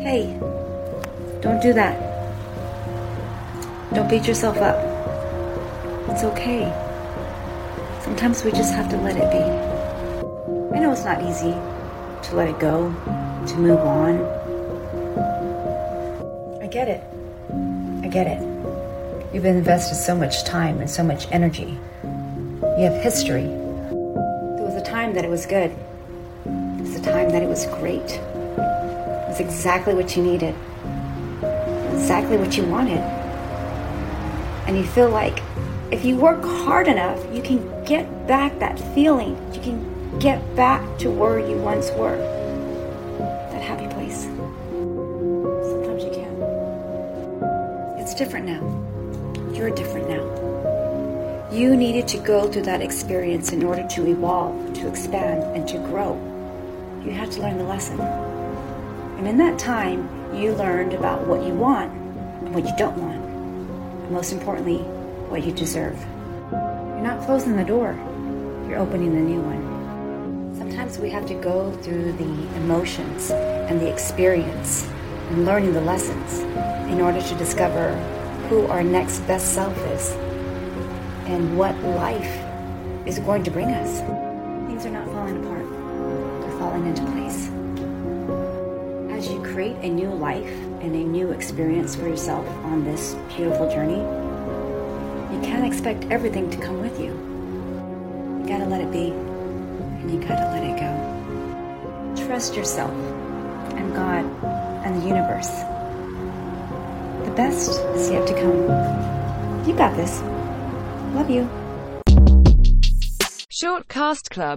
Hey, don't do that. Don't beat yourself up. It's okay. Sometimes we just have to let it be. I know it's not easy to let it go, to move on. I get it. I get it. You've invested so much time and so much energy. You have history. There was a time that it was good. There was a time that it was great. Exactly what you needed, exactly what you wanted. And you feel like if you work hard enough, you can get back that feeling. You can get back to where you once were. That happy place. Sometimes you can. It's different now. You're different now. You needed to go through that experience in order to evolve, to expand, and to grow. You had to learn the lesson. And in that time, you learned about what you want and what you don't want. And most importantly, what you deserve. You're not closing the door, you're opening the new one. Sometimes we have to go through the emotions and the experience and learning the lessons in order to discover who our next best self is and what life is going to bring us. Things are not falling apart, they're falling into place. Create a new life and a new experience for yourself on this beautiful journey, you can't expect everything to come with you. You gotta let it be, and you gotta let it go. Trust yourself and God and the universe. The best is yet to come. You got this. Love you. Shortcast Club